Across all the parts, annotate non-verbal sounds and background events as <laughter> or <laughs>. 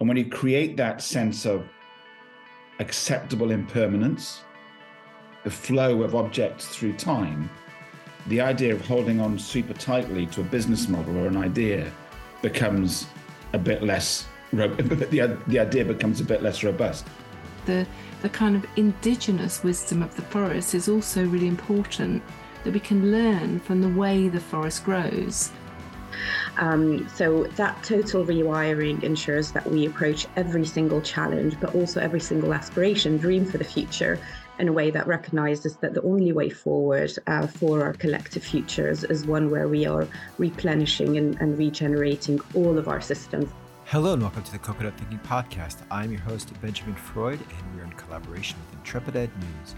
And when you create that sense of acceptable impermanence, the flow of objects through time, the idea of holding on super tightly to a business model or an idea becomes a bit less, <laughs> the, the idea becomes a bit less robust. The, the kind of indigenous wisdom of the forest is also really important that we can learn from the way the forest grows. Um, so that total rewiring ensures that we approach every single challenge, but also every single aspiration, dream for the future in a way that recognizes that the only way forward uh, for our collective futures is one where we are replenishing and, and regenerating all of our systems. Hello and welcome to the Coconut Thinking Podcast. I'm your host, Benjamin Freud, and we're in collaboration with Intrepid Ed News.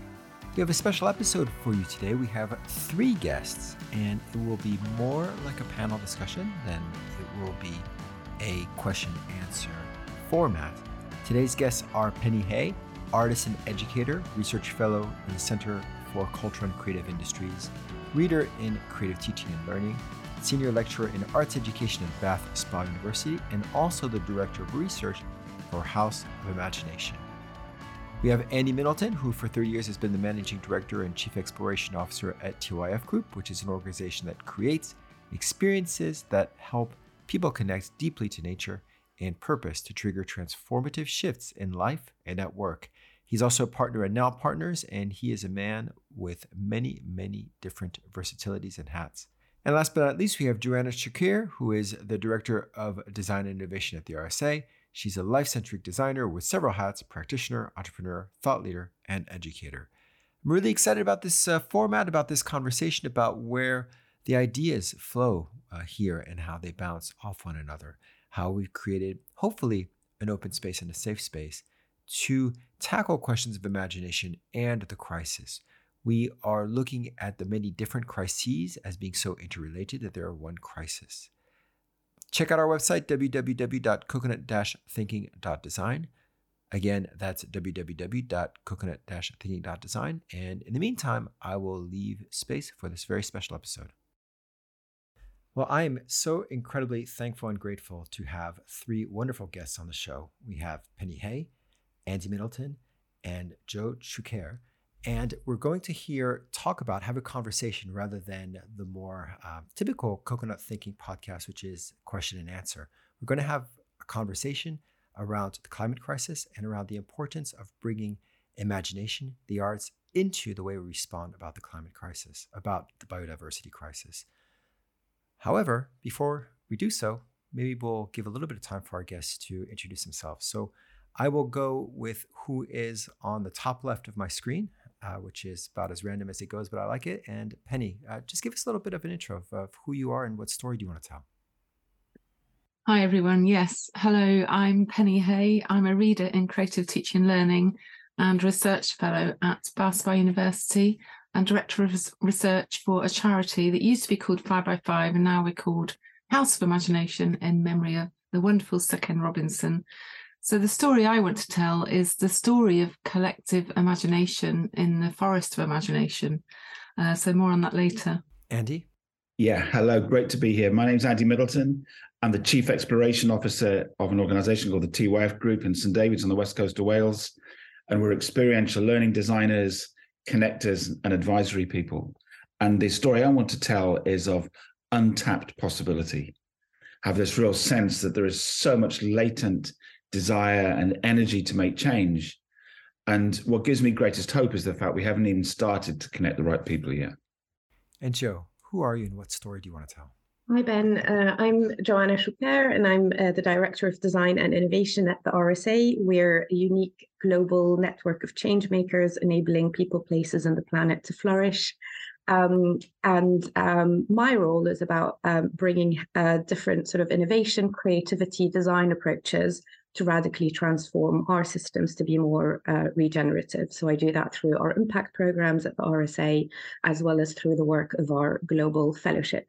We have a special episode for you today. We have three guests, and it will be more like a panel discussion than it will be a question answer format. Today's guests are Penny Hay, artist and educator, research fellow in the Center for Culture and Creative Industries, reader in creative teaching and learning, senior lecturer in arts education at Bath Spa University, and also the director of research for House of Imagination. We have Andy Middleton, who for 30 years has been the managing director and chief exploration officer at TYF Group, which is an organization that creates experiences that help people connect deeply to nature and purpose to trigger transformative shifts in life and at work. He's also a partner at Now Partners, and he is a man with many, many different versatilities and hats. And last but not least, we have Joanna Choukeir, who is the Director of Design and Innovation at the RSA. She's a life centric designer with several hats practitioner, entrepreneur, thought leader, and educator. I'm really excited about this uh, format, about this conversation, about where the ideas flow uh, here and how they bounce off one another. How we've created, hopefully, an open space and a safe space to tackle questions of imagination and the crisis. We are looking at the many different crises as being so interrelated that they are one crisis. Check out our website, www.coconut-thinking.design. Again, that's www.coconut-thinking.design. And in the meantime, I will leave space for this very special episode. Well, I am so incredibly thankful and grateful to have three wonderful guests on the show. We have Penny Hay, Andy Middleton, and Joe Choukeir. And we're going to hear talk about, have a conversation rather than the more uh, typical coconut thinking podcast, which is question and answer. We're going to have a conversation around the climate crisis and around the importance of bringing imagination, the arts, into the way we respond about the climate crisis, about the biodiversity crisis. However, before we do so, maybe we'll give a little bit of time for our guests to introduce themselves. So I will go with who is on the top left of my screen uh, which is about as random as it goes, but I like it. And Penny, uh, just give us a little bit of an intro of, of who you are and what story do you want to tell? Hi, everyone. Yes. Hello, I'm Penny Hay. I'm a reader in creative teaching and learning and research fellow at Spa University and director of research for a charity that used to be called Five by Five and now we're called House of Imagination in memory of the wonderful Sir Ken Robinson. So, the story I want to tell is the story of collective imagination in the forest of imagination. Uh, so, more on that later. Andy? Yeah, hello. Great to be here. My name is Andy Middleton. I'm the Chief Exploration Officer of an organization called the TYF Group in St. David's on the west coast of Wales. And we're experiential learning designers, connectors, and advisory people. And the story I want to tell is of untapped possibility. I have this real sense that there is so much latent desire and energy to make change. And what gives me greatest hope is the fact we haven't even started to connect the right people yet. And Joe, who are you and what story do you want to tell? Hi, Ben. Uh, I'm Joanna Choukeir, and I'm uh, the Director of Design and Innovation at the RSA. We're a unique global network of change makers enabling people, places, and the planet to flourish. Um, and um, my role is about um, bringing uh, different sort of innovation, creativity, design approaches to radically transform our systems to be more uh, regenerative. So I do that through our impact programs at the RSA, as well as through the work of our global fellowship.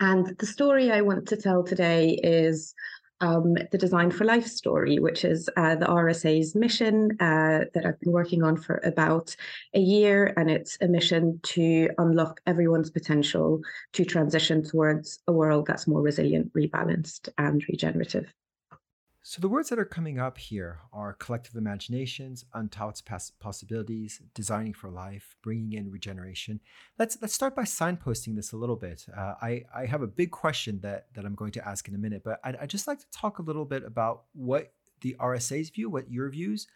And the story I want to tell today is um, the Design for Life story, which is uh, the RSA's mission uh, that I've been working on for about a year. And it's a mission to unlock everyone's potential to transition towards a world that's more resilient, rebalanced, and regenerative. So, the words that are coming up here are collective imaginations, untapped possibilities, designing for life, bringing in regeneration. Let's let's start by signposting this a little bit. Uh, I I have a big question that that I'm going to ask in a minute, but I'd, I'd just like to talk a little bit about what the RSA's view, what your views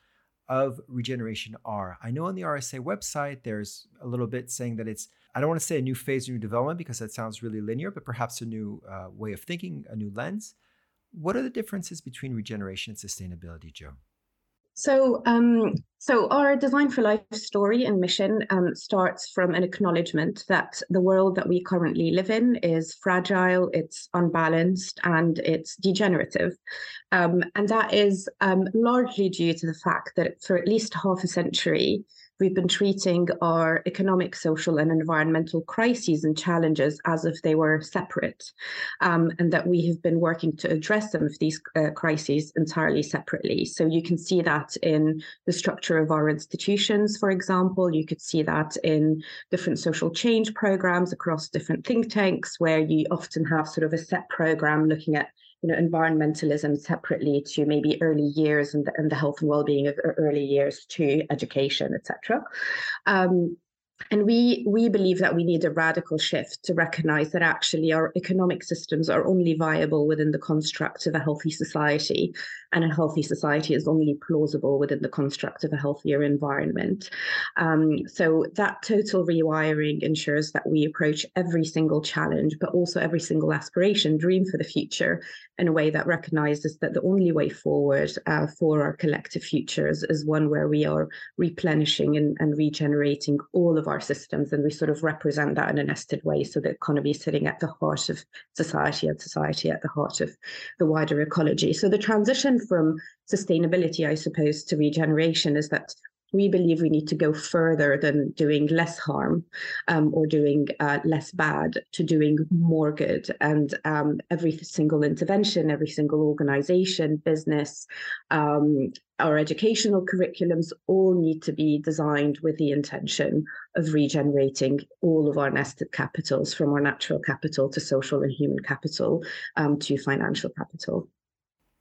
of regeneration are. I know on the RSA website there's a little bit saying that it's I don't want to say a new phase, new development because that sounds really linear, but perhaps a new uh, way of thinking, a new lens. What are the differences between regeneration and sustainability, Joe? So, um, so our Design for Life story and mission um, starts from an acknowledgement that the world that we currently live in is fragile, it's unbalanced, and it's degenerative. Um, and that is um, largely due to the fact that for at least half a century, we've been treating our economic, social, and environmental crises and challenges as if they were separate, um, and that we have been working to address some of these uh, crises entirely separately. So you can see that in the structure of our institutions, for example. You could see that in different social change programs across different think tanks, where you often have sort of a set program looking at you know, environmentalism separately to maybe early years and the, and the health and well-being of early years to education, etc. Um, and we we believe that we need a radical shift to recognize that actually our economic systems are only viable within the construct of a healthy society. And a healthy society is only plausible within the construct of a healthier environment. Um, so that total rewiring ensures that we approach every single challenge but also every single aspiration dream for the future in a way that recognizes that the only way forward uh, for our collective futures is one where we are replenishing and, and regenerating all of our systems and we sort of represent that in a nested way so the economy is sitting at the heart of society and society at the heart of the wider ecology. So the transition from sustainability i suppose to regeneration is that we believe we need to go further than doing less harm um, or doing uh, less bad to doing more good. And um, every single intervention, every single organization, business, um, our educational curriculums all need to be designed with the intention of regenerating all of our nested capitals from our natural capital to social and human capital um, to financial capital.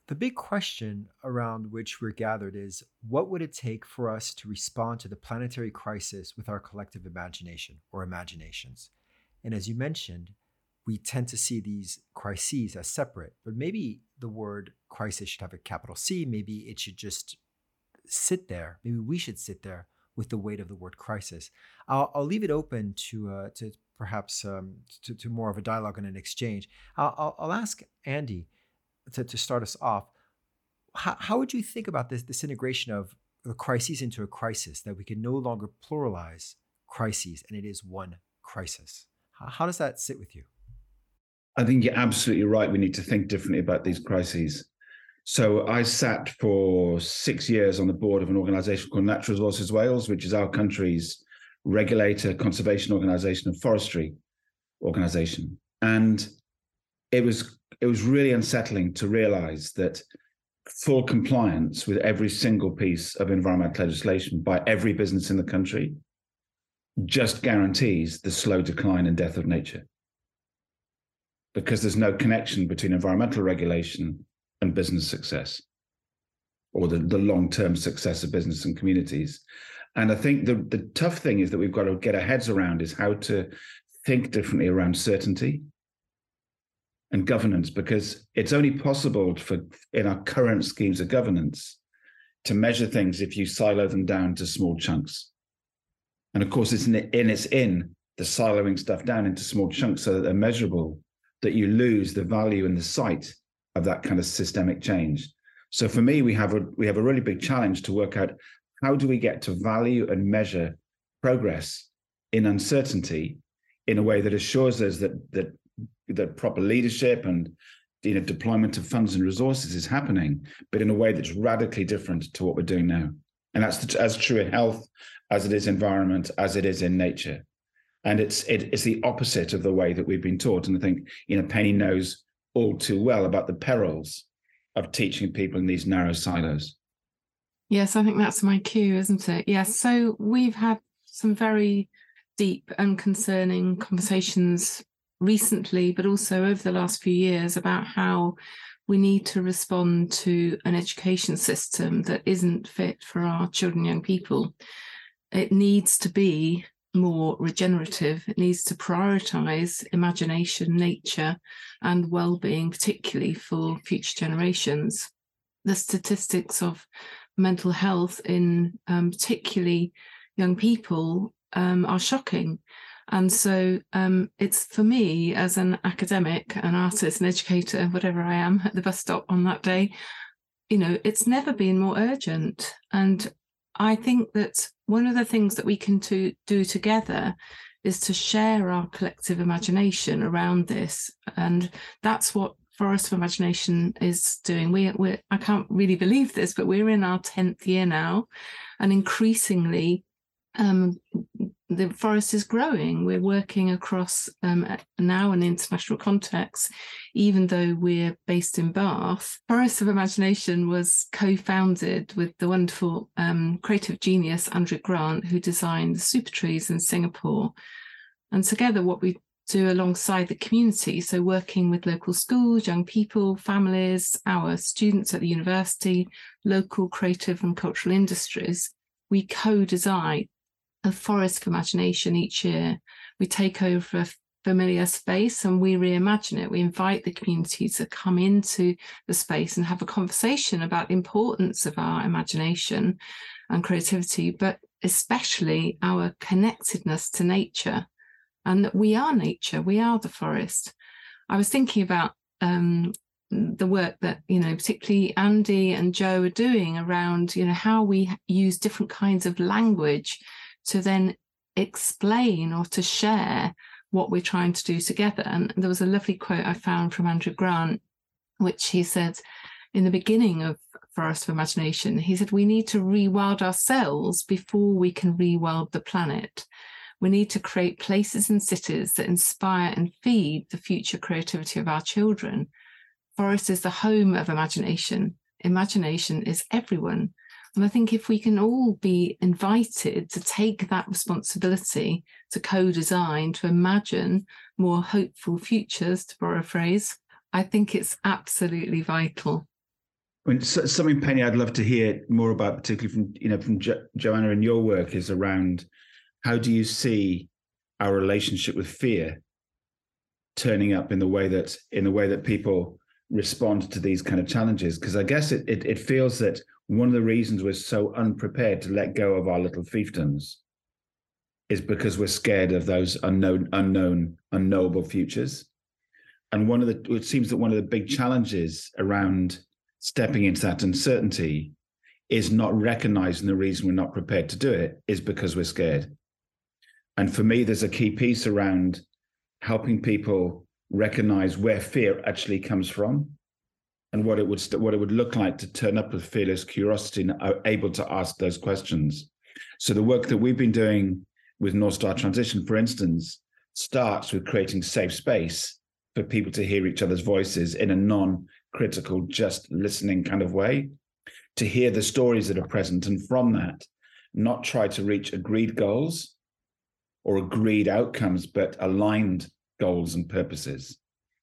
The big question around which we're gathered is what would it take for us to respond to the planetary crisis with our collective imagination or imaginations? And as you mentioned, we tend to see these crises as separate, but maybe the word crisis should have a capital C. Maybe it should just sit there. Maybe we should sit there with the weight of the word crisis. I'll, I'll leave it open to, uh, to perhaps um, to, to, more of a dialogue and an exchange. I'll, I'll, I'll ask Andy to, to start us off, how, how would you think about this, this integration of the crises into a crisis, that we can no longer pluralize crises and it is one crisis? How, how does that sit with you? I think you're absolutely right. We need to think differently about these crises. So I sat for six years on the board of an organization called Natural Resources Wales, which is our country's regulator, conservation organization, and forestry organization. And it was it was really unsettling to realize that full compliance with every single piece of environmental legislation by every business in the country just guarantees the slow decline and death of nature. Because there's no connection between environmental regulation and business success or the, the long-term success of business and communities. And I think the, the tough thing is that we've got to get our heads around is how to think differently around certainty and governance because it's only possible for in our current schemes of governance to measure things if you silo them down to small chunks. And of course it's in, in it's in the siloing stuff down into small chunks so that they're measurable that you lose the value and the sight of that kind of systemic change. So for me we have a we have a really big challenge to work out how do we get to value and measure progress in uncertainty in a way that assures us that that the proper leadership and you know deployment of funds and resources is happening, but in a way that's radically different to what we're doing now. And that's as true in health as it is environment, as it is in nature. And it's it, it's the opposite of the way that we've been taught. And I think you know Penny knows all too well about the perils of teaching people in these narrow silos. Yes, I think that's my cue, isn't it? Yes. So we've had some very deep and concerning conversations recently, but also over the last few years, about how we need to respond to an education system that isn't fit for our children young people. It needs to be more regenerative. It needs to prioritize imagination, nature, and well-being, particularly for future generations. The statistics of mental health in um, particularly young people um, are shocking. And so um, it's for me as an academic, an artist, an educator, whatever I am at the bus stop on that day, you know, it's never been more urgent. And I think that one of the things that we can to, do together is to share our collective imagination around this. And that's what Forest of Imagination is doing. We, we I can't really believe this, but we're in our 10th year now. And increasingly, um, the forest is growing. We're working across um, now an international context, even though we're based in Bath. Forest of Imagination was co-founded with the wonderful um, creative genius Andrew Grant, who designed the super trees in Singapore. And together, what we do alongside the community, so working with local schools, young people, families, our students at the university, local creative and cultural industries, we co-design a forest imagination each year. We take over a familiar space and we reimagine it. We invite the community to come into the space and have a conversation about the importance of our imagination and creativity, but especially our connectedness to nature and that we are nature, we are the forest. I was thinking about um, the work that you know particularly andy and joe are doing around you know how we use different kinds of language to then explain or to share what we're trying to do together. And there was a lovely quote I found from Andrew Grant, which he said in the beginning of Forest of Imagination, he said, We need to rewild ourselves before we can rewild the planet. We need to create places and cities that inspire and feed the future creativity of our children. Forest is the home of imagination. Imagination is everyone. And I think if we can all be invited to take that responsibility to co design, to imagine more hopeful futures, to borrow a phrase, I think it's absolutely vital. I mean, something, Penny, I'd love to hear more about, particularly from you know from jo- Joanna and your work, is around how do you see our relationship with fear turning up in the way that in the way that people respond to these kind of challenges? Because I guess it, it it feels that one of the reasons we're so unprepared to let go of our little fiefdoms is because we're scared of those unknown, unknown, unknowable futures. And one of the it seems that one of the big challenges around stepping into that uncertainty is not recognizing the reason we're not prepared to do it is because we're scared. And for me, there's a key piece around helping people recognize where fear actually comes from and what it would what it would look like to turn up with fearless curiosity and are able to ask those questions. So the work that we've been doing with North Star Transition, for instance, starts with creating safe space for people to hear each other's voices in a non-critical, just listening kind of way, to hear the stories that are present, and from that, not try to reach agreed goals or agreed outcomes, but aligned goals and purposes.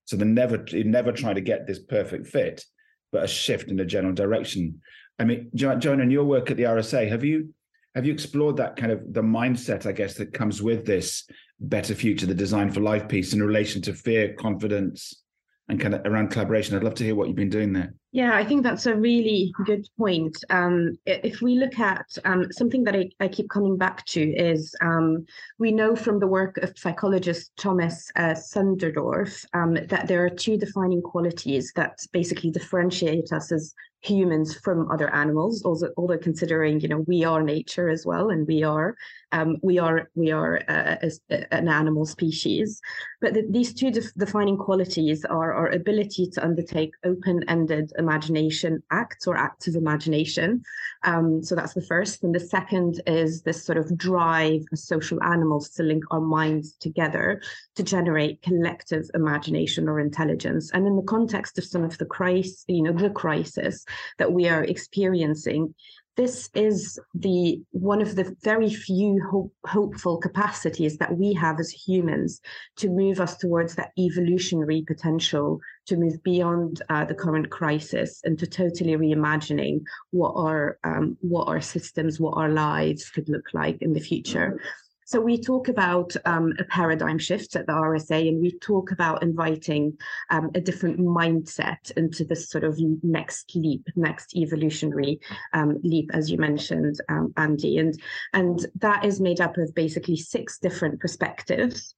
So they never never try to get this perfect fit, but a shift in the general direction. I mean, Joan, in your work at the RSA, have you have you explored that kind of the mindset, I guess, that comes with this better future, the design for life piece in relation to fear, confidence, and kind of around collaboration? I'd love to hear what you've been doing there. Yeah, I think that's a really good point. Um, if we look at um, something that I, I, keep coming back to is um, we know from the work of psychologist Thomas uh, Suddendorf um, that there are two defining qualities that basically differentiate us as humans from other animals also although considering you know we are nature as well and we are um, we are we are uh, an animal species but the, these two def- defining qualities are our ability to undertake open-ended imagination acts or acts of imagination. Um, so that's the first. And the second is this sort of drive as social animals to link our minds together to generate collective imagination or intelligence. And in the context of some of the crisis you know the crisis that we are experiencing this is the one of the very few hope, hopeful capacities that we have as humans to move us towards that evolutionary potential to move beyond uh, the current crisis and to totally reimagining what our um, what our systems, what our lives could look like in the future. So we talk about um, a paradigm shift at the RSA, and we talk about inviting um, a different mindset into this sort of next leap, next evolutionary um, leap, as you mentioned, um, Andy, and and that is made up of basically six different perspectives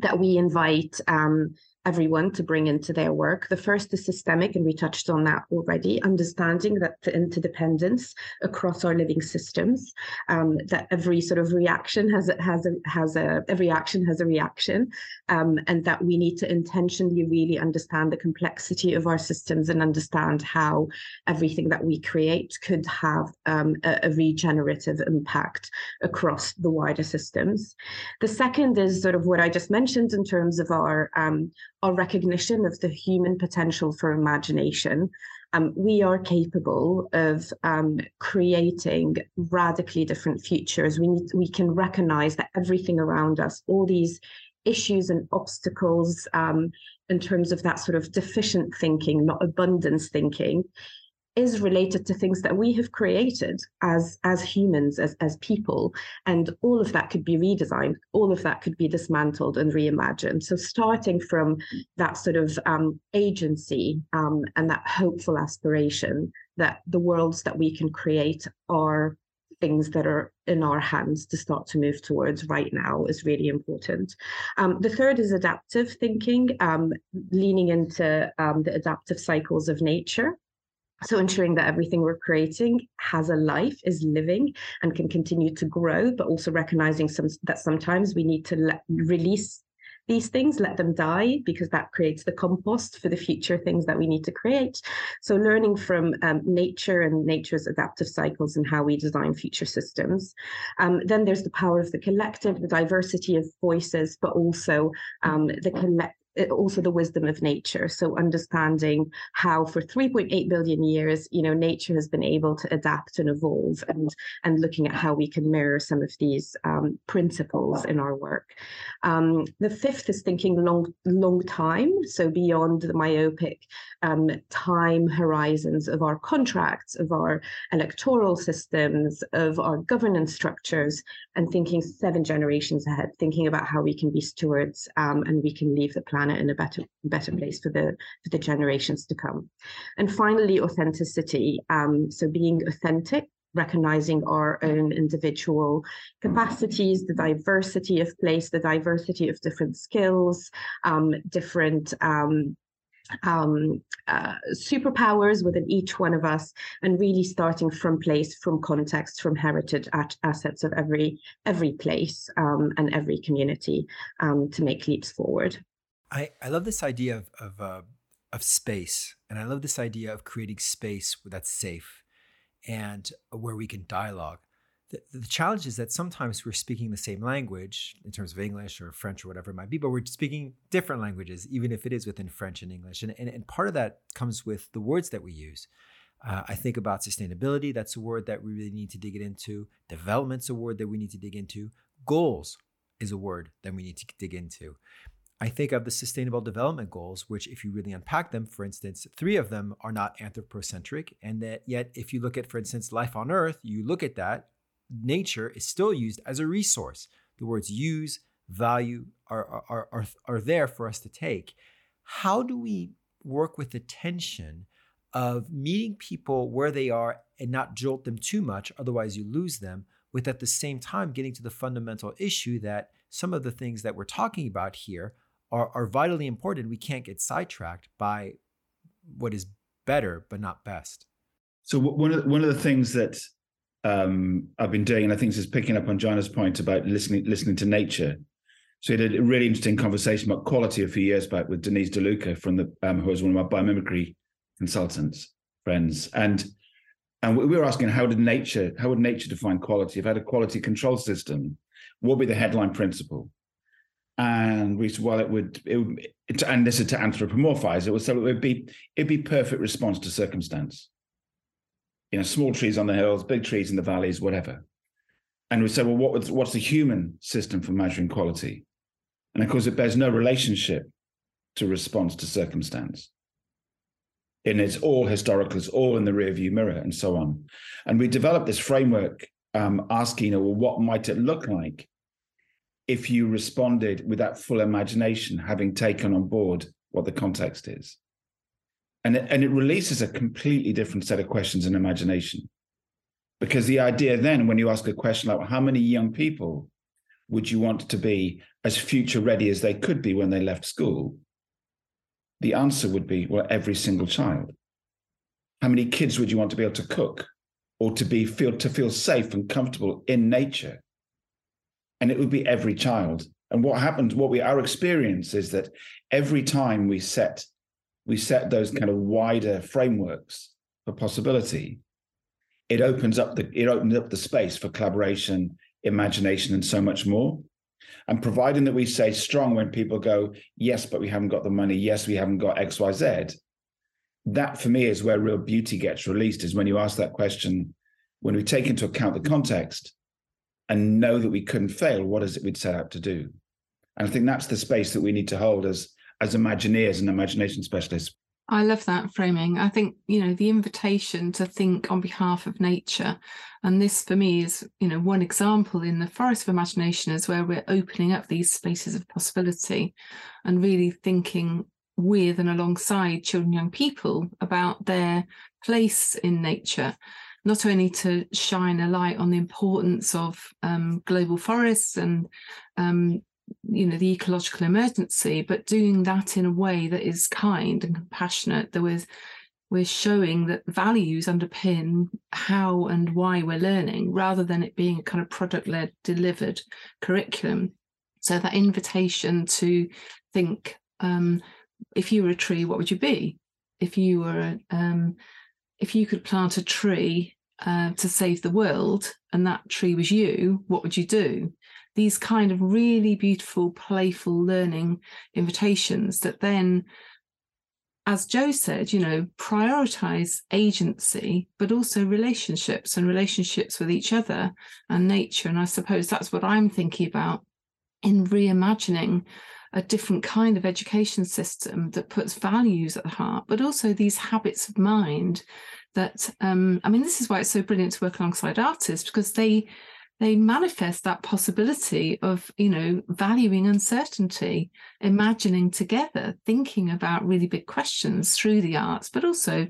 that we invite um, everyone to bring into their work. The first is systemic, and we touched on that already, understanding that the interdependence across our living systems, um, that every sort of reaction has a, has a, has a, every action has a reaction, um, and that we need to intentionally really understand the complexity of our systems and understand how everything that we create could have um, a, a regenerative impact across the wider systems. The second is sort of what I just mentioned in terms of our um, our recognition of the human potential for imagination. Um, we are capable of um, creating radically different futures. We need, we can recognize that everything around us, all these issues and obstacles um, in terms of that sort of deficient thinking, not abundance thinking, is related to things that we have created as as humans as as people and all of that could be redesigned all of that could be dismantled and reimagined so starting from that sort of um, agency um, and that hopeful aspiration that the worlds that we can create are things that are in our hands to start to move towards right now is really important. Um, the third is adaptive thinking, um, leaning into um, the adaptive cycles of nature. So ensuring that everything we're creating has a life, is living, and can continue to grow, but also recognizing some that sometimes we need to let, release these things, let them die, because that creates the compost for the future things that we need to create. So learning from um, nature and nature's adaptive cycles and how we design future systems. Um, then there's the power of the collective, the diversity of voices, but also um, the collect also the wisdom of nature. So understanding how for 3.8 billion years, you know, nature has been able to adapt and evolve and, and looking at how we can mirror some of these um, principles in our work. Um, the fifth is thinking long, long time. So beyond the myopic um, time horizons of our contracts, of our electoral systems, of our governance structures, and thinking seven generations ahead, thinking about how we can be stewards um, and we can leave the planet planet in a better better place for the for the generations to come. And finally, authenticity. Um, so being authentic recognizing our own individual capacities, the diversity of place, the diversity of different skills, um, different um, um, uh, superpowers within each one of us, and really starting from place, from context, from heritage at assets of every every place um, and every community um, to make leaps forward. I, I love this idea of of, uh, of space, and I love this idea of creating space that's safe and where we can dialogue. The, the challenge is that sometimes we're speaking the same language in terms of English or French or whatever it might be, but we're speaking different languages, even if it is within French and English. And, and, and part of that comes with the words that we use. Uh, I think about sustainability, that's a word that we really need to dig it into. Development's a word that we need to dig into. Goals is a word that we need to dig into. I think of the Sustainable Development Goals, which, if you really unpack them, for instance, three of them are not anthropocentric. And that yet, if you look at, for instance, life on Earth, you look at that, nature is still used as a resource. The words use, value are, are, are, are there for us to take. How do we work with the tension of meeting people where they are and not jolt them too much, otherwise, you lose them, with at the same time getting to the fundamental issue that some of the things that we're talking about here are, are vitally important. We can't get sidetracked by what is better but not best. So one of one of the things that um, I've been doing, and I think this is picking up on Jana's point about listening listening to nature. So we had a really interesting conversation about quality a few years back with Denise DeLuca from the um, who was one of my biomimicry consultants friends, and and we were asking how did nature how would nature define quality? If I had a quality control system, what would be the headline principle? And we said, well, it would, it would, and this is to anthropomorphize. It would so it would be it'd be perfect response to circumstance. You know, small trees on the hills, big trees in the valleys, whatever. And we said, well, what was, what's the human system for measuring quality? And of course, it bears no relationship to response to circumstance. and it's all historical, it's all in the rearview mirror, and so on. And we developed this framework um, asking, well, what might it look like if you responded with that full imagination, having taken on board what the context is? And it, and it releases a completely different set of questions and imagination. Because the idea then, when you ask a question like, how many young people would you want to be as future ready as they could be when they left school? The answer would be, well, every single child. How many kids would you want to be able to cook or to be feel to feel safe and comfortable in nature? And it would be every child. And what happens, what we our experience is that every time we set we set those kind of wider frameworks for possibility, it opens up the it opens up the space for collaboration, imagination, and so much more. And providing that we say strong when people go, yes, but we haven't got the money, yes, we haven't got X, Y, Z. That for me is where real beauty gets released, is when you ask that question, when we take into account the context and know that we couldn't fail, what is it we'd set out to do? And I think that's the space that we need to hold as as Imagineers and imagination specialists. I love that framing. I think, you know, the invitation to think on behalf of nature. And this for me is, you know, one example in the forest of imagination is where we're opening up these spaces of possibility and really thinking with and alongside children young people about their place in nature not only to shine a light on the importance of um, global forests and um, you know the ecological emergency but doing that in a way that is kind and compassionate that we're we're showing that values underpin how and why we're learning rather than it being a kind of product led delivered curriculum. So that invitation to think um, if you were a tree what would you be? If you were um, if you could plant a tree uh, to save the world and that tree was you what would you do these kind of really beautiful, playful learning invitations that then, as Joe said, you know, prioritize agency, but also relationships and relationships with each other and nature. And I suppose that's what I'm thinking about in reimagining a different kind of education system that puts values at the heart, but also these habits of mind that um, I mean, this is why it's so brilliant to work alongside artists because they they manifest that possibility of you know valuing uncertainty imagining together thinking about really big questions through the arts but also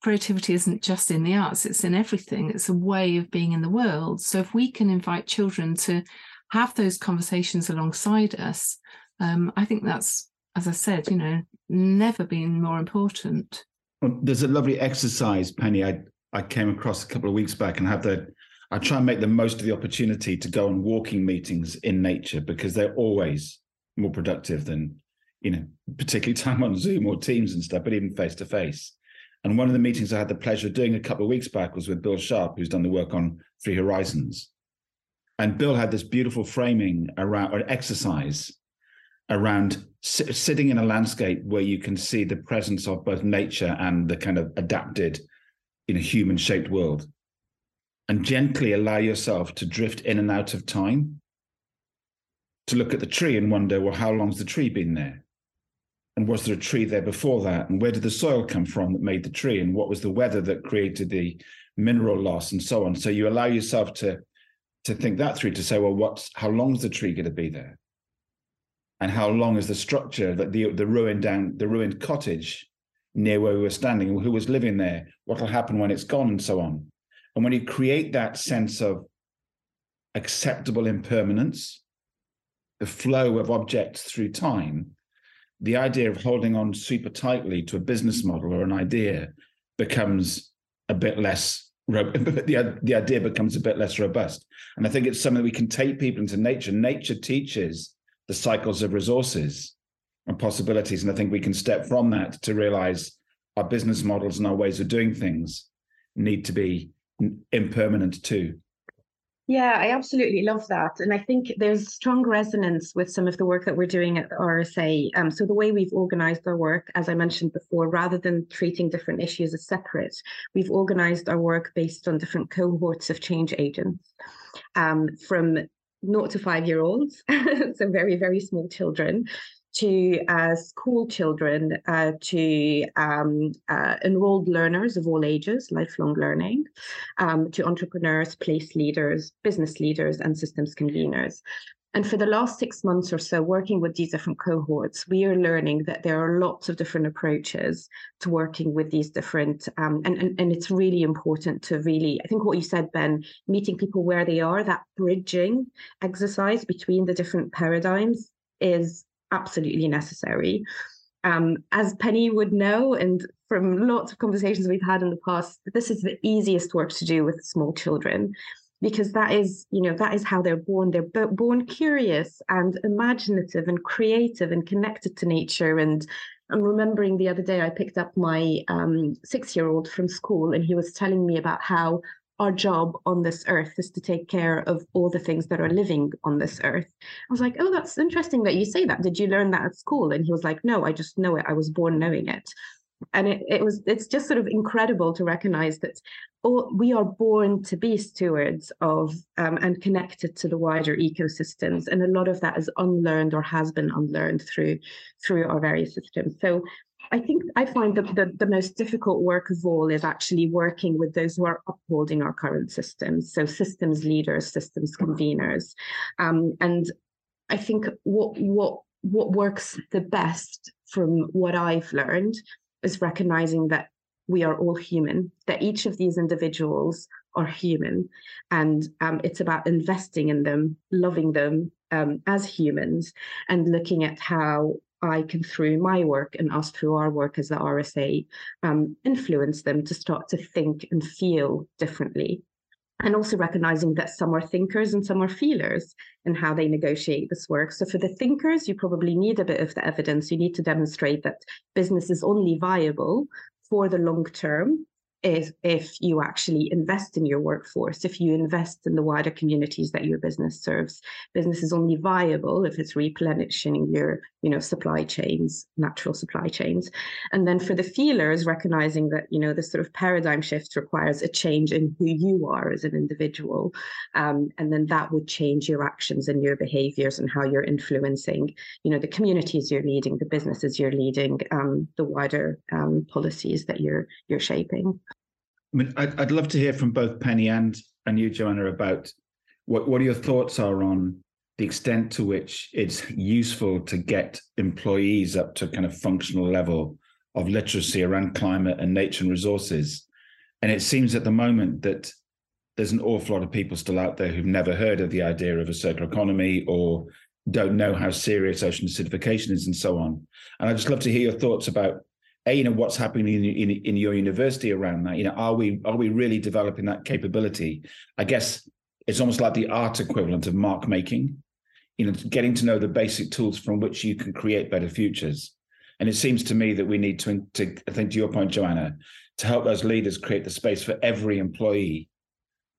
creativity isn't just in the arts it's in everything. It's a way of being in the world. So if we can invite children to have those conversations alongside us um, i think that's as i said you know never been more important there's a lovely exercise penny i i came across a couple of weeks back and have the I try and make the most of the opportunity to go on walking meetings in nature because they're always more productive than, you know, particularly <laughs> time on Zoom or Teams and stuff, but even face to face. And one of the meetings I had the pleasure of doing a couple of weeks back was with Bill Sharpe, who's done the work on Three Horizons. And Bill had this beautiful framing around an exercise around sitting in a landscape where you can see the presence of both nature and the kind of adapted, in a human shaped world and gently allow yourself to drift in and out of time to look at the tree and wonder, well, how long's the tree been there? And was there a tree there before that? And where did the soil come from that made the tree? And what was the weather that created the mineral loss and so on? So you allow yourself to to think that through to say, well, what's how long is the tree going to be there? And how long is the structure that the the ruined down the ruined cottage near where we were standing? Who was living there? What will happen when it's gone and so on? And when you create that sense of acceptable impermanence, the flow of objects through time, the idea of holding on super tightly to a business model or an idea becomes a bit less <laughs> the, the idea becomes a bit less robust and i think it's something we can take people into nature nature teaches the cycles of resources and possibilities and i think we can step from that to realize our business models and our ways of doing things need to be impermanent too. Yeah, I absolutely love that. And I think there's strong resonance with some of the work that we're doing at RSA. Um, so, the way we've organized our work, as I mentioned before, rather than treating different issues as separate, we've organized our work based on different cohorts of change agents um, from naught to five year olds, <laughs> so very, very small children, to uh, school children, uh, to um, uh, enrolled learners of all ages, lifelong learning, um, to entrepreneurs, place leaders, business leaders, and systems conveners. And for the last six months or so, working with these different cohorts, we are learning that there are lots of different approaches to working with these different, um, and, and, and it's really important to really, I think what you said, Ben, meeting people where they are, that bridging exercise between the different paradigms is absolutely necessary. Um, as Penny would know, and from lots of conversations we've had in the past, this is the easiest work to do with small children because that is you know that is how they're born they're born curious and imaginative and creative and connected to nature and i'm remembering the other day i picked up my um, six year old from school and he was telling me about how our job on this earth is to take care of all the things that are living on this earth. I was like, oh, that's interesting that you say that. Did you learn that at school? And he was like, no, I just know it. I was born knowing it and it, it was it's just sort of incredible to recognize that all, we are born to be stewards of um, and connected to the wider ecosystems and a lot of that is unlearned or has been unlearned through through our various systems so I think I find that the, the most difficult work of all is actually working with those who are upholding our current systems. So systems leaders, systems conveners. Um, and I think what what what works the best from what I've learned is recognizing that we are all human, that each of these individuals are human. And um, it's about investing in them, loving them um, as humans, and looking at how I can, through my work and us through our work as the RSA, um, influence them to start to think and feel differently and also recognizing that some are thinkers and some are feelers in how they negotiate this work. So for the thinkers, you probably need a bit of the evidence. You need to demonstrate that business is only viable for the long term is if you actually invest in your workforce, if you invest in the wider communities that your business serves. Business is only viable if it's replenishing your, you know, supply chains, natural supply chains. And then for the feelers, recognizing that, you know, this sort of paradigm shift requires a change in who you are as an individual. Um, and then that would change your actions and your behaviors and how you're influencing, you know, the communities you're leading, the businesses you're leading, um, the wider um, policies that you're you're shaping. I mean, I'd, I'd love to hear from both Penny and and you, Joanna, about what what your thoughts are on the extent to which it's useful to get employees up to kind of functional level of literacy around climate and nature and resources. And it seems at the moment that there's an awful lot of people still out there who've never heard of the idea of a circular economy or don't know how serious ocean acidification is and so on. And I'd just love to hear your thoughts about you know what's happening in, in, in your university around that? You know are we are we really developing that capability? I guess it's almost like the art equivalent of mark making you know getting to know the basic tools from which you can create better futures. And it seems to me that we need to, to i think to your point joanna to help those leaders create the space for every employee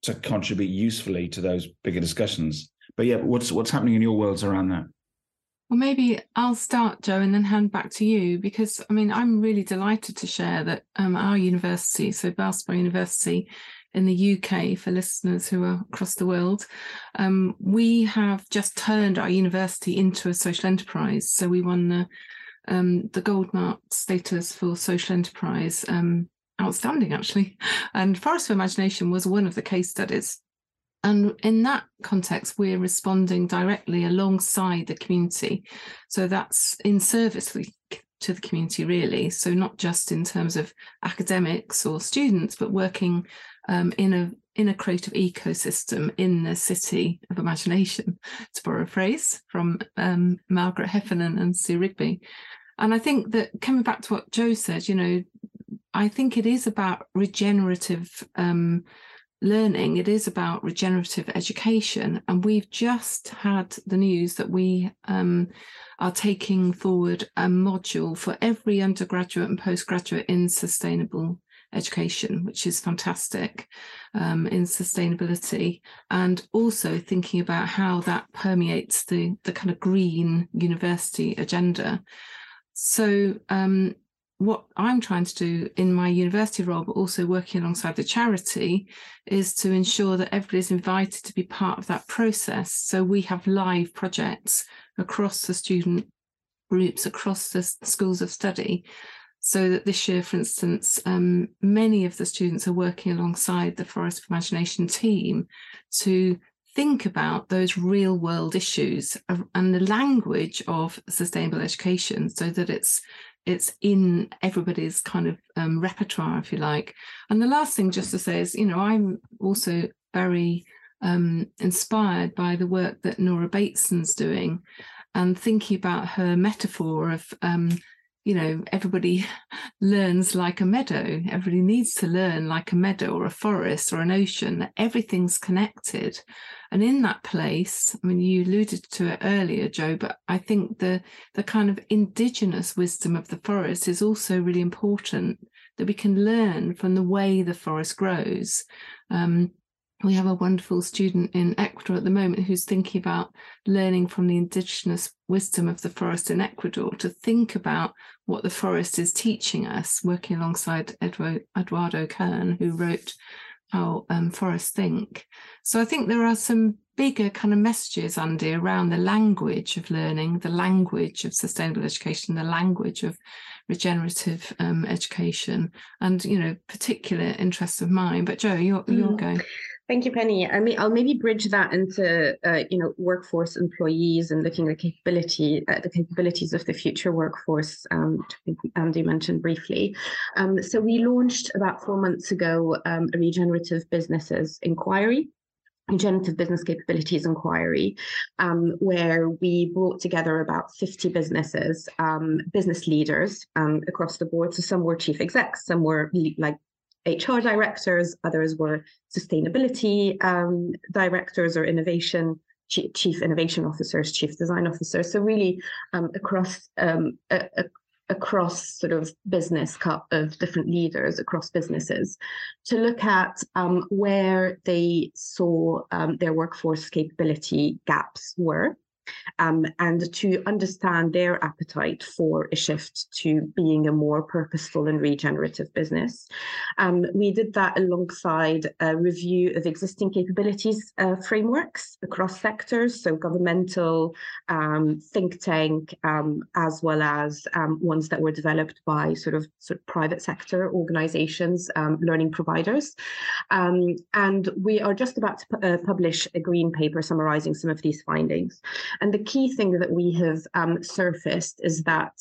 to contribute usefully to those bigger discussions. But yeah what's what's happening in your worlds around that well, maybe I'll start, Joe, and then hand back to you because I mean, I'm really delighted to share that um, our university, so Bath University in the UK, for listeners who are across the world, um, we have just turned our university into a social enterprise. So we won the um, the gold mark status for social enterprise. Um, outstanding, actually. And Forest for Imagination was one of the case studies and in that context, we're responding directly alongside the community. So that's in service to the community, really. So not just in terms of academics or students, but working um, in a in a creative ecosystem in the city of imagination, to borrow a phrase from um, Margaret Heffernan and Sue Rigby. And I think that coming back to what Joe said, you know, I think it is about regenerative um, learning, it is about regenerative education. And we've just had the news that we um, are taking forward a module for every undergraduate and postgraduate in sustainable education, which is fantastic um, in sustainability, and also thinking about how that permeates the, the kind of green university agenda. So um, what I'm trying to do in my university role, but also working alongside the charity, is to ensure that everybody's invited to be part of that process. So we have live projects across the student groups across the schools of study. So that this year, for instance, um, many of the students are working alongside the Forest of Imagination team to think about those real world issues and the language of sustainable education so that it's it's in everybody's kind of um, repertoire if you like. And the last thing just to say is you know i'm also very um, inspired by the work that nora bateson's doing and thinking about her metaphor of um, you know everybody learns like a meadow. Everybody needs to learn like a meadow or a forest or an ocean. Everything's connected. And in that place i mean you alluded to it earlier joe but i think the the kind of indigenous wisdom of the forest is also really important that we can learn from the way the forest grows. Um, we have a wonderful student in Ecuador at the moment who's thinking about learning from the indigenous wisdom of the forest in Ecuador to think about what the forest is teaching us, working alongside Eduardo Kohn, who wrote How um, Forests Think. So I think there are some bigger kind of messages, Andy, around the language of learning, the language of sustainable education, the language of regenerative um, education, and you know, particular interests of mine. But Joe, you're, you're mm. going. Thank you, Penny. I mean, I'll maybe bridge that into uh, you know workforce employees and looking at capability uh, the capabilities of the future workforce. Um, Andy mentioned briefly. Um, so we launched about four months ago um, a regenerative businesses inquiry. Regenerative Business Capabilities Inquiry, um, where we brought together about 50 businesses, um, business leaders um, across the board. So some were chief execs, some were like HR directors, others were sustainability um, directors or innovation chief innovation officers, chief design officers. So really um, across um, a, a, across sort of business cut of different leaders across businesses to look at um, where they saw um, their workforce capability gaps were um, and to understand their appetite for a shift to being a more purposeful and regenerative business. Um, we did that alongside a review of existing capabilities uh, frameworks across sectors, so governmental, um, think tank, um, as well as um, ones that were developed by sort of, sort of private sector organizations, um, learning providers. and we are just about to uh, publish a green paper summarizing some of these findings. And the key thing that we have um, surfaced is that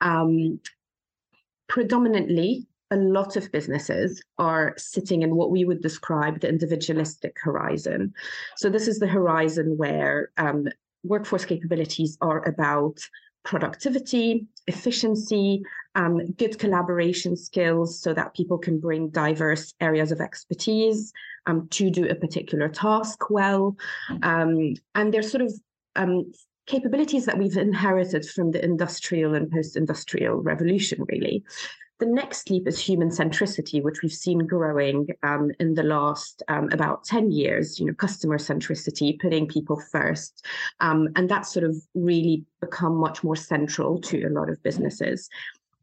um, predominantly a lot of businesses are sitting in what we would describe the individualistic horizon. So this is the horizon where um, workforce capabilities are about productivity, efficiency, um, good collaboration skills so that people can bring diverse areas of expertise um, to do a particular task well. Um, and they're sort of um, capabilities that we've inherited from the industrial and post-industrial revolution, really. The next leap is human centricity, which we've seen growing um, in the last um, about 10 years, you know, customer centricity, putting people first. Um, and that's sort of really become much more central to a lot of businesses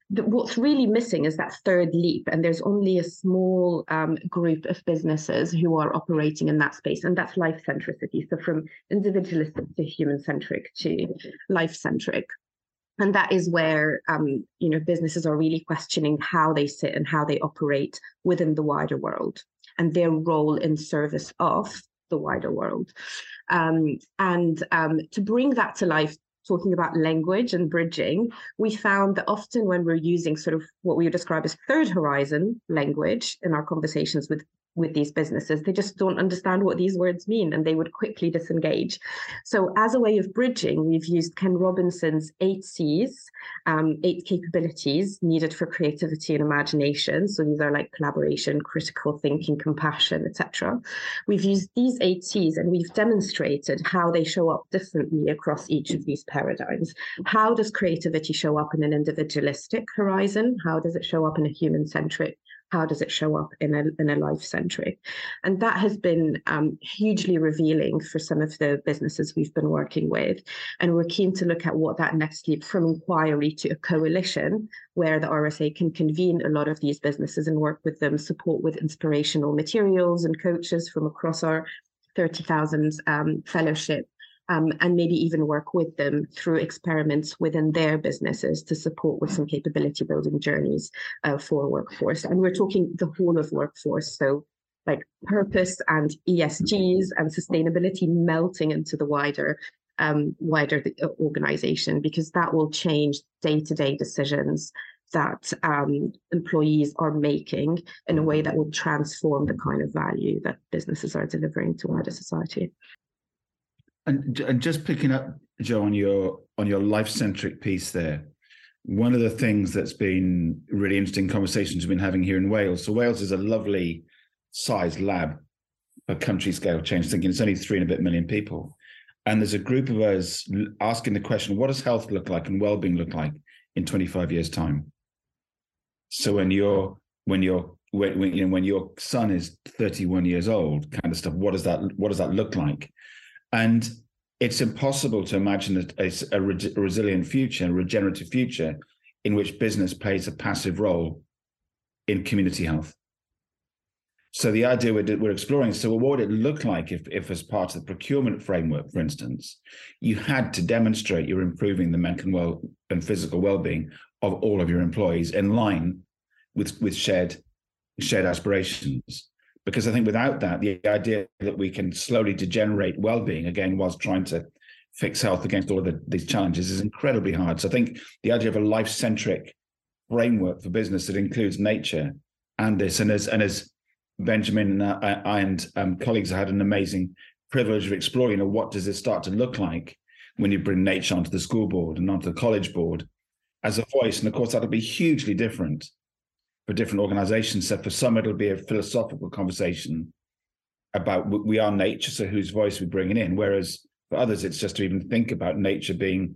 what's really missing is that third leap, and there's only a small um, group of businesses who are operating in that space, and that's life centricity. So from individualistic to human centric to life centric. And that is where um, you know businesses are really questioning how they sit and how they operate within the wider world and their role in service of the wider world. Um, and um, to bring that to life, talking about language and bridging, we found that often when we're using sort of what we would describe as third horizon language in our conversations with with these businesses. They just don't understand what these words mean and they would quickly disengage. So, as a way of bridging, we've used Ken Robinson's eight C's, um, eight capabilities needed for creativity and imagination. So, these are like collaboration, critical thinking, compassion, etc. We've used these eight C's and we've demonstrated how they show up differently across each of these paradigms. How does creativity show up in an individualistic horizon? How does it show up in a human centric how does it show up in a, in a life centric? And that has been um, hugely revealing for some of the businesses we've been working with. And we're keen to look at what that next leap from inquiry to a coalition where the RSA can convene a lot of these businesses and work with them, support with inspirational materials and coaches from across our 30,000 um, fellowship um, and maybe even work with them through experiments within their businesses to support with some capability building journeys uh, for workforce. And we're talking the whole of workforce. So like purpose and ESGs and sustainability melting into the wider um, wider uh, organization because that will change day-to-day decisions that um, employees are making in a way that will transform the kind of value that businesses are delivering to wider society. And, and just picking up, Joe, on your on your life-centric piece there, one of the things that's been really interesting conversations we've been having here in Wales. So Wales is a lovely sized lab for country scale change thinking. It's only three and a bit million people. And there's a group of us asking the question, what does health look like and well-being look like in 25 years' time? So when you're when you're when, when, you know when your son is 31 years old, kind of stuff, what does that what does that look like? And it's impossible to imagine a, a, a resilient future, a regenerative future, in which business plays a passive role in community health. So the idea we're, we're exploring so what would it look like if, if, as part of the procurement framework, for instance, you had to demonstrate you're improving the mental well and physical well-being of all of your employees in line with with shared shared aspirations. Because I think without that, the idea that we can slowly degenerate well-being again whilst trying to fix health against all of the, these challenges is incredibly hard. So I think the idea of a life-centric framework for business that includes nature and this, and as and as Benjamin and I, I and um, colleagues had an amazing privilege of exploring. You know, what does it start to look like when you bring nature onto the school board and onto the college board as a voice? And of course, that'll be hugely different for different organizations. So for some, it'll be a philosophical conversation about we are nature, so whose voice we're bringing in. Whereas for others, it's just to even think about nature being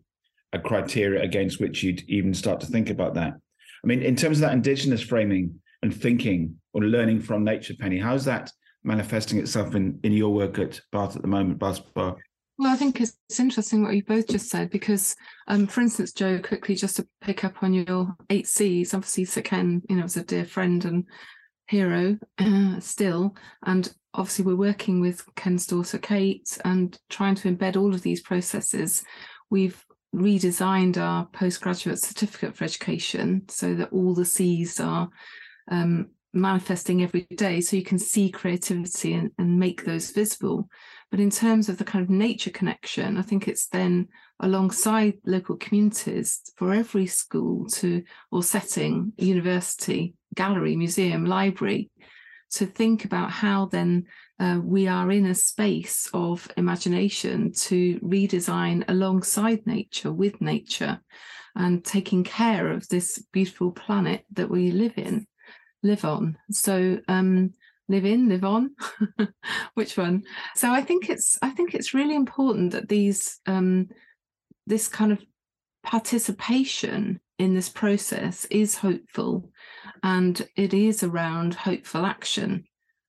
a criteria against which you'd even start to think about that. I mean, in terms of that indigenous framing and thinking or learning from nature, Penny, how's that manifesting itself in, in your work at Bath at the moment, Bath Spa? Well, I think it's interesting what you both just said because, um, for instance, Joe, quickly just to pick up on your eight C's, obviously Sir Ken, you know, was a dear friend and hero uh, still, and obviously we're working with Ken's daughter Kate and trying to embed all of these processes. We've redesigned our postgraduate certificate for education so that all the C's are um, manifesting every day so you can see creativity and, and make those visible but in terms of the kind of nature connection i think it's then alongside local communities for every school to or setting university gallery museum library to think about how then uh, we are in a space of imagination to redesign alongside nature with nature and taking care of this beautiful planet that we live in live on. So um, live in, live on. <laughs> Which one? So I think it's I think it's really important that these um, this kind of participation in this process is hopeful, and it is around hopeful action,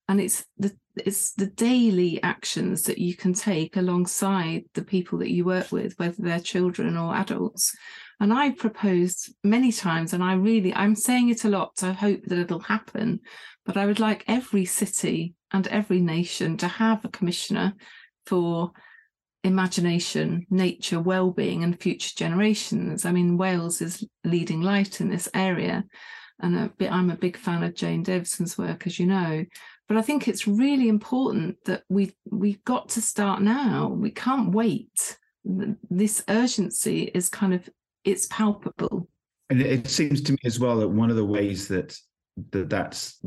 and it's the it's the daily actions that you can take alongside the people that you work with, whether they're children or adults, and I've proposed many times, and I really, I'm saying it a lot I hope that it'll happen, but I would like every city and every nation to have a commissioner for imagination, nature, well-being, and future generations. I mean, Wales is leading light in this area, and a bit, I'm a big fan of Jane Davidson's work, as you know. But I think it's really important that we we've got to start now. We can't wait. This urgency is kind of it's palpable. And it seems to me as well that one of the ways that, that that's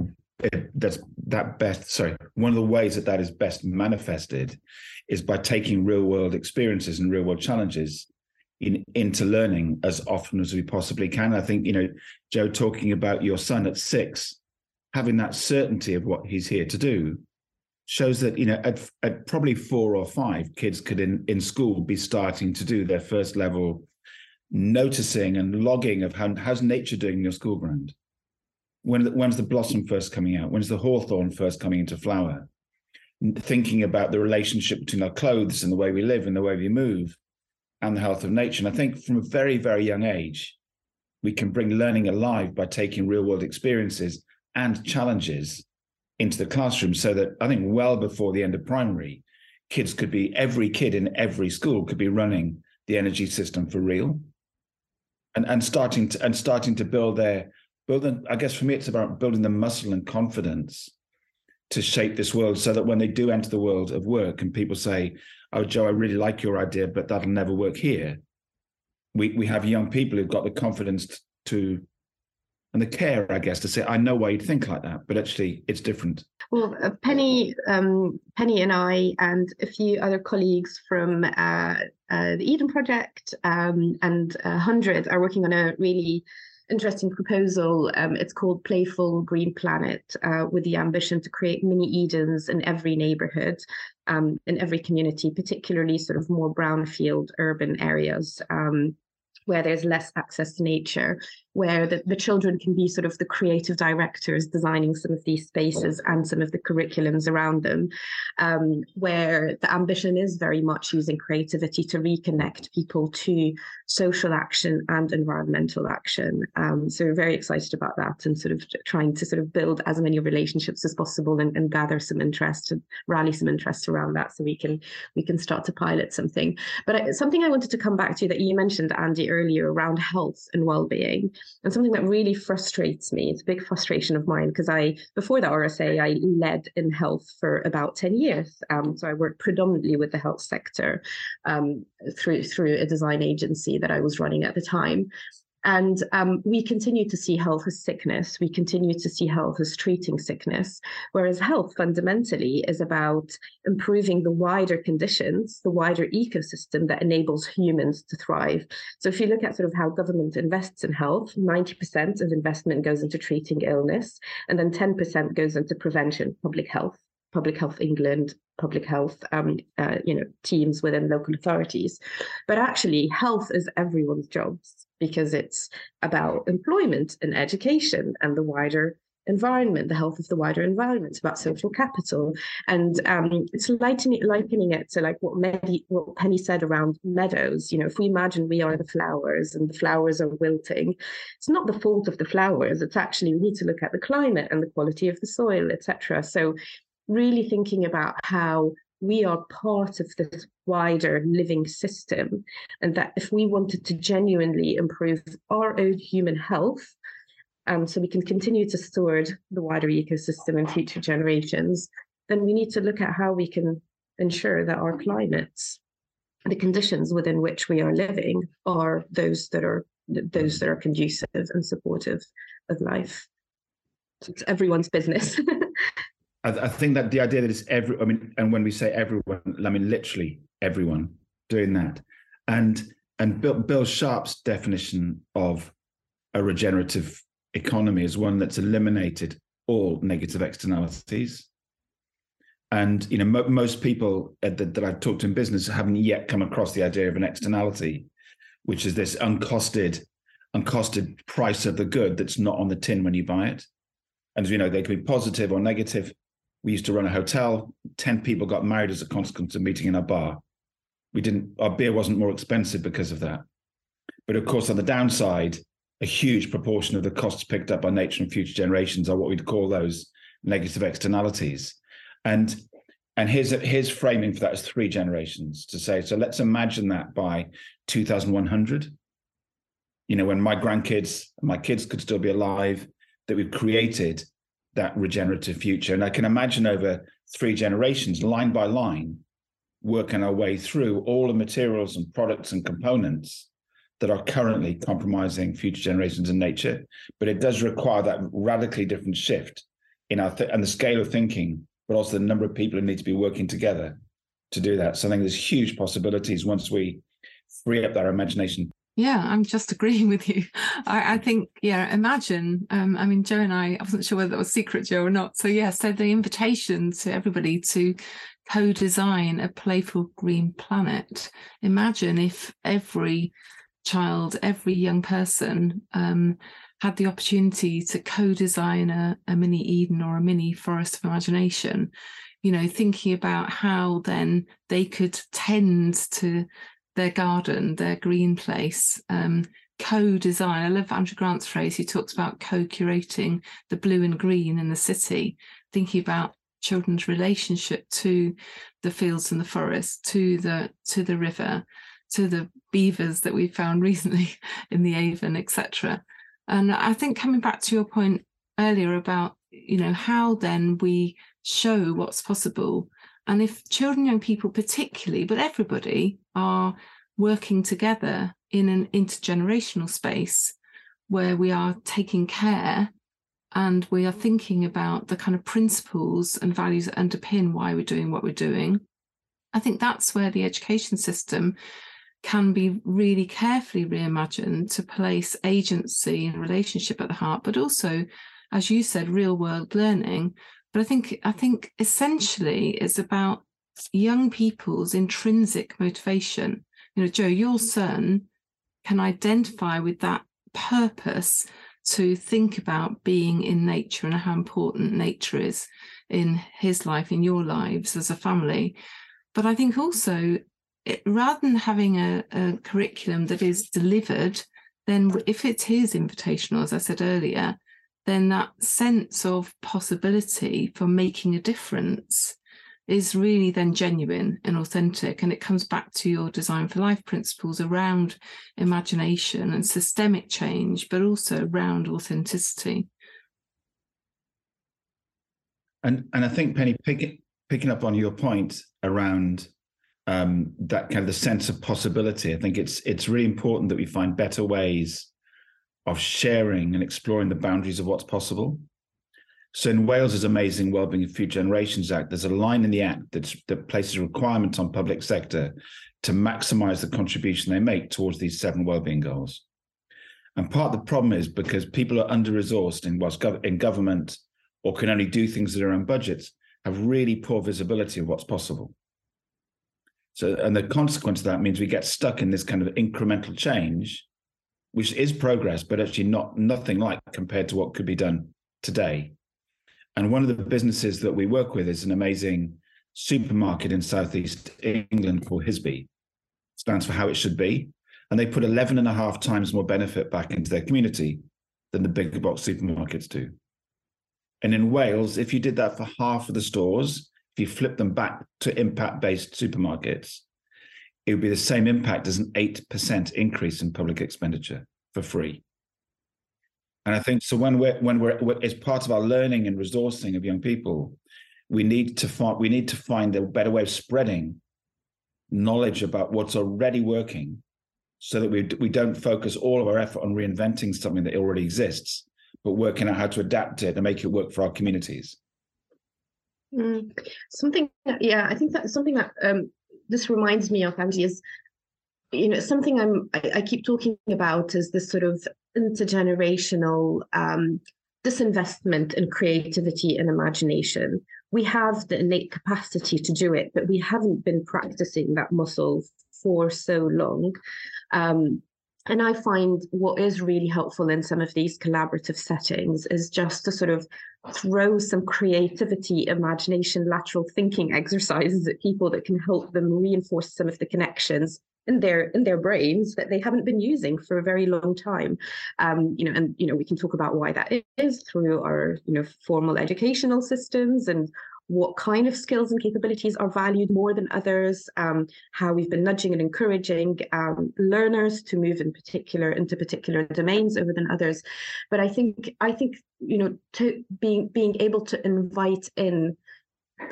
eh, that's that best sorry one of the ways that that is best manifested is by taking real world experiences and real world challenges in, into learning as often as we possibly can i think you know joe talking about your son at six having that certainty of what he's here to do shows that you know at, at probably four or five kids could in, in school be starting to do their first level noticing and logging of how, how's nature doing in your school ground? When, when's the blossom first coming out? When's the hawthorn first coming into flower? Thinking about the relationship between our clothes and the way we live and the way we move and the health of nature. And I think from a very, very young age, we can bring learning alive by taking real world experiences and challenges into the classroom so that I think well before the end of primary, kids could be every kid in every school could be running the energy system for real and and starting to and starting to build their building i guess for me it's about building the muscle and confidence to shape this world so that when they do enter the world of work and people say oh joe i really like your idea but that'll never work here we we have young people who've got the confidence to and the care, I guess, to say, I know why you'd think like that, but actually it's different. Well, uh, Penny, um, Penny and I, and a few other colleagues from uh, uh, the Eden Project um, and Hundred are working on a really interesting proposal. Um, it's called Playful Green Planet, uh, with the ambition to create mini Edens in every neighborhood, um, in every community, particularly sort of more brownfield urban areas. Um, where there's less access to nature, where the, the children can be sort of the creative directors designing some of these spaces and some of the curriculums around them, um, where the ambition is very much using creativity to reconnect people to social action and environmental action. Um, so we're very excited about that and sort of trying to sort of build as many relationships as possible and, and gather some interest and rally some interest around that so we can we can start to pilot something. But I, something I wanted to come back to that you mentioned, Andy, earlier around health and well-being and something that really frustrates me it's a big frustration of mine because i before the rsa i led in health for about 10 years. Um, so i worked predominantly with the health sector um, through through a design agency that i was running at the time and um, we continue to see health as sickness. We continue to see health as treating sickness, whereas health fundamentally is about improving the wider conditions, the wider ecosystem that enables humans to thrive. So if you look at sort of how government invests in health, 90% of investment goes into treating illness, and then 10% goes into prevention, public health. Public Health England, public health, um, uh, you know, teams within local authorities. But actually, health is everyone's jobs because it's about employment and education and the wider environment, the health of the wider environment, about social capital. And um, it's likening, likening it to like what, Medi, what Penny said around meadows. You know, if we imagine we are the flowers and the flowers are wilting, it's not the fault of the flowers. It's actually, we need to look at the climate and the quality of the soil, etc. So really thinking about how we are part of this wider living system, and that if we wanted to genuinely improve our own human health, um, so we can continue to steward the wider ecosystem in future generations, then we need to look at how we can ensure that our climates, the conditions within which we are living, are those that are those that are conducive and supportive of life. It's everyone's business. <laughs> I, I, think that the idea that it's every, I mean, and when we say everyone, I mean literally everyone doing that, and and Bill, Bill Sharpe's definition of a regenerative economy is one that's eliminated all negative externalities. And you know, mo- most people uh, that, that I've talked to in business haven't yet come across the idea of an externality, which is this uncosted, uncosted price of the good that's not on the tin when you buy it. And you know, they can be positive or negative, we used to run a hotel. 10 people got married as a consequence of meeting in a bar. We didn't, our beer wasn't more expensive because of that. But of course, on the downside, a huge proportion of the costs picked up by nature and future generations are what we'd call those negative externalities. And and his his framing for that is three generations to say. So let's imagine that by 2100, you know, when my grandkids, my kids could still be alive, that we've created that regenerative future. And I can imagine over three generations, line by line, working our way through all the materials and products and components that are currently compromising future generations in nature. But it does require that radically different shift in our th- and the scale of thinking, but also the number of people who need to be working together to do that. So I think there's huge possibilities once we free up our imagination yeah, I'm just agreeing <laughs> with you. I, I think, yeah, imagine. Um, I mean, Joe and I, I wasn't sure whether that was secret, Joe, or not. So, yeah, so the invitation to everybody to co design a playful green planet. Imagine if every child, every young person um, had the opportunity to co design a, a mini Eden or a mini forest of imagination you know, thinking about how then they could tend to their garden, their green place, um, co-design. I love Andrew Grant's phrase. He talks about co-curating the blue and green in the city, thinking about children's relationship to the fields and the forest, to the to the river, to the beavers that we found <laughs> recently in the Avon, etc. And I think coming back to your point earlier about you know how then we show what's possible and if children young people particularly but everybody are working together in an intergenerational space where we are taking care and we are thinking about the kind of principles and values that underpin why we're doing what we're doing i think that's where the education system can be really carefully reimagined to place agency and relationship at the heart but also as you said, real world learning. But I think I think essentially it's about young people's intrinsic motivation. You know, Joe, your son can identify with that purpose to think about being in nature and how important nature is in his life, in your lives as a family. But I think also, it, rather than having a, a curriculum that is delivered, then if it is invitational, as I said earlier, then that sense of possibility for making a difference is really then genuine and authentic. And it comes back to your design for life principles around imagination and systemic change, but also around authenticity. And and I think Penny picking picking up on your point around um, that kind of the sense of possibility. I think it's it's really important that we find better ways of sharing and exploring the boundaries of what's possible. So in Wales's amazing Wellbeing and Future Generations Act, there's a line in the act that's, that places a requirement on public sector to maximize the contribution they make towards these seven wellbeing goals. And part of the problem is because people are under-resourced in what's gov- in government or can only do things in their own budgets, have really poor visibility of what's possible. So, and the consequence of that means we get stuck in this kind of incremental change which is progress, but actually not nothing like compared to what could be done today. And one of the businesses that we work with is an amazing supermarket in Southeast England called HISBE. Stands for how it should be. And they put 11 and a half times more benefit back into their community than the big box supermarkets do. And in Wales, if you did that for half of the stores, if you flip them back to impact based supermarkets, it would be the same impact as an 8% increase in public expenditure for free. And I think so when we're when we're as part of our learning and resourcing of young people, we need to find we need to find a better way of spreading knowledge about what's already working so that we we don't focus all of our effort on reinventing something that already exists, but working out how to adapt it and make it work for our communities. Mm, something, yeah, I think that's something that um, this reminds me of Andy is you know something I'm I, I keep talking about is this sort of intergenerational um, disinvestment in creativity and imagination. We have the innate capacity to do it, but we haven't been practicing that muscle for so long. Um, and I find what is really helpful in some of these collaborative settings is just to sort of throw some creativity, imagination, lateral thinking <laughs> exercises at people that can help them reinforce some of the connections in their in their brains that they haven't been using for a very long time um, you know and you know we can talk about why that is through our you know formal educational systems and what kind of skills and capabilities are valued more than others, um, how we've been nudging and encouraging um, learners to move in particular into particular domains over than others. But I think I think you know to being being able to invite in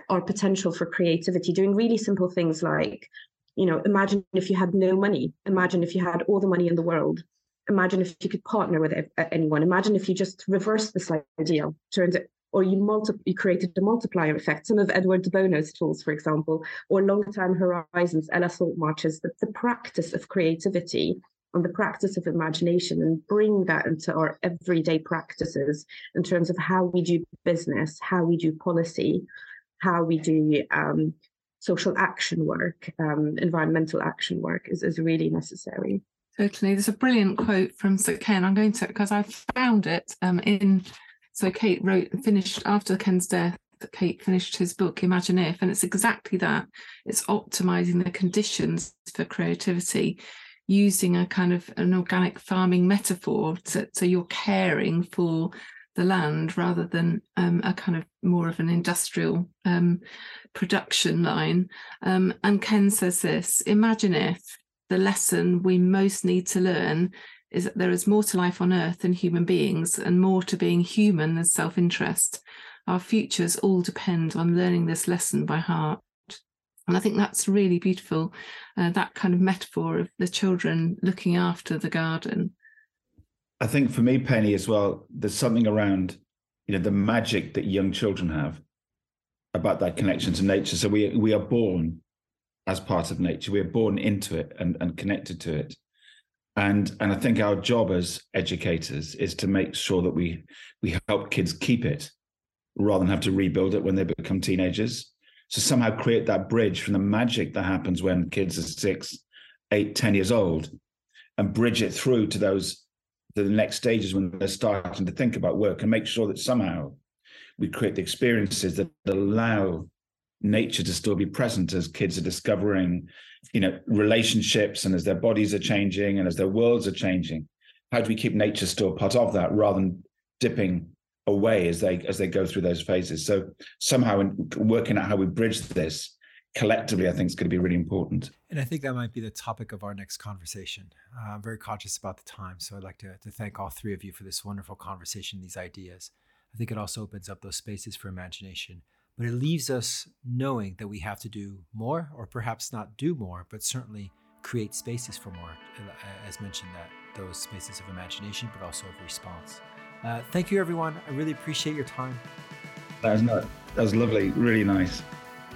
our potential for creativity, doing really simple things like, you know, imagine if you had no money, imagine if you had all the money in the world, imagine if you could partner with anyone. Imagine if you just reverse this idea. Turned it or you multi- you created a multiplier effect. Some of Edward de Bono's tools, for example, or long-term horizons, Ella Saltmarshe's, the, the practice of creativity and the practice of imagination and bring that into our everyday practices in terms of how we do business, how we do policy, how we do um, social action work, um, environmental action work is, is really necessary. Totally. There's a brilliant quote from Sir Ken. I'm going to, because I found it um, in so Kate wrote, finished after Ken's death, Kate finished his book, Imagine If, and it's exactly that. It's optimizing the conditions for creativity using a kind of an organic farming metaphor. So, so you're caring for the land rather than um, a kind of more of an industrial um, production line. Um, and Ken says this Imagine if the lesson we most need to learn is that there is more to life on earth than human beings and more to being human than self interest. Our futures all depend on learning this lesson by heart. And I think that's really beautiful, uh, that kind of metaphor of the children looking after the garden. I think for me, Penny, as well, there's something around, you know, the magic that young children have about that connection to nature. So we we are born as part of nature. We are born into it and, and connected to it. And and I think our job as educators is to make sure that we we help kids keep it rather than have to rebuild it when they become teenagers. So somehow create that bridge from the magic that happens when kids are six, eight, ten years old, and bridge it through to those the next stages when they're starting to think about work and make sure that somehow we create the experiences that allow nature to still be present as kids are discovering you know relationships and as their bodies are changing and as their worlds are changing. How do we keep nature still part of that rather than dipping away as they as they go through those phases? So somehow in working out how we bridge this collectively i think is going to be really important and i think that might be the topic of our next conversation uh, i'm very conscious about the time so i'd like to, to thank all three of you for this wonderful conversation these ideas i think it also opens up those spaces for imagination but it leaves us knowing that we have to do more, or perhaps not do more, but certainly create spaces for more, uh, as mentioned, that those spaces of imagination, but also of response. Uh, thank you, everyone. I really appreciate your time. That was not, that was lovely, really nice.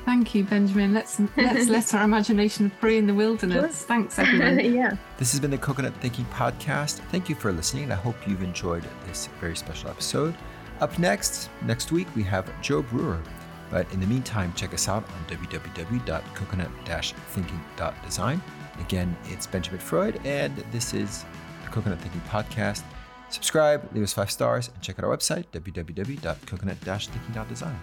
Thank you, Benjamin. Let's let's let our imagination free in the wilderness. Sure. Thanks, everyone. <laughs> yeah. This has been the Coconut Thinking Podcast. Thank you for listening, I hope you've enjoyed this very special episode. Up next, next week, we have Joe Brewer. But in the meantime, check us out on www.coconut-thinking.design. Again, it's Benjamin Freud, and this is the Coconut Thinking Podcast. Subscribe, leave us five stars, and check out our website, www.coconut-thinking.design.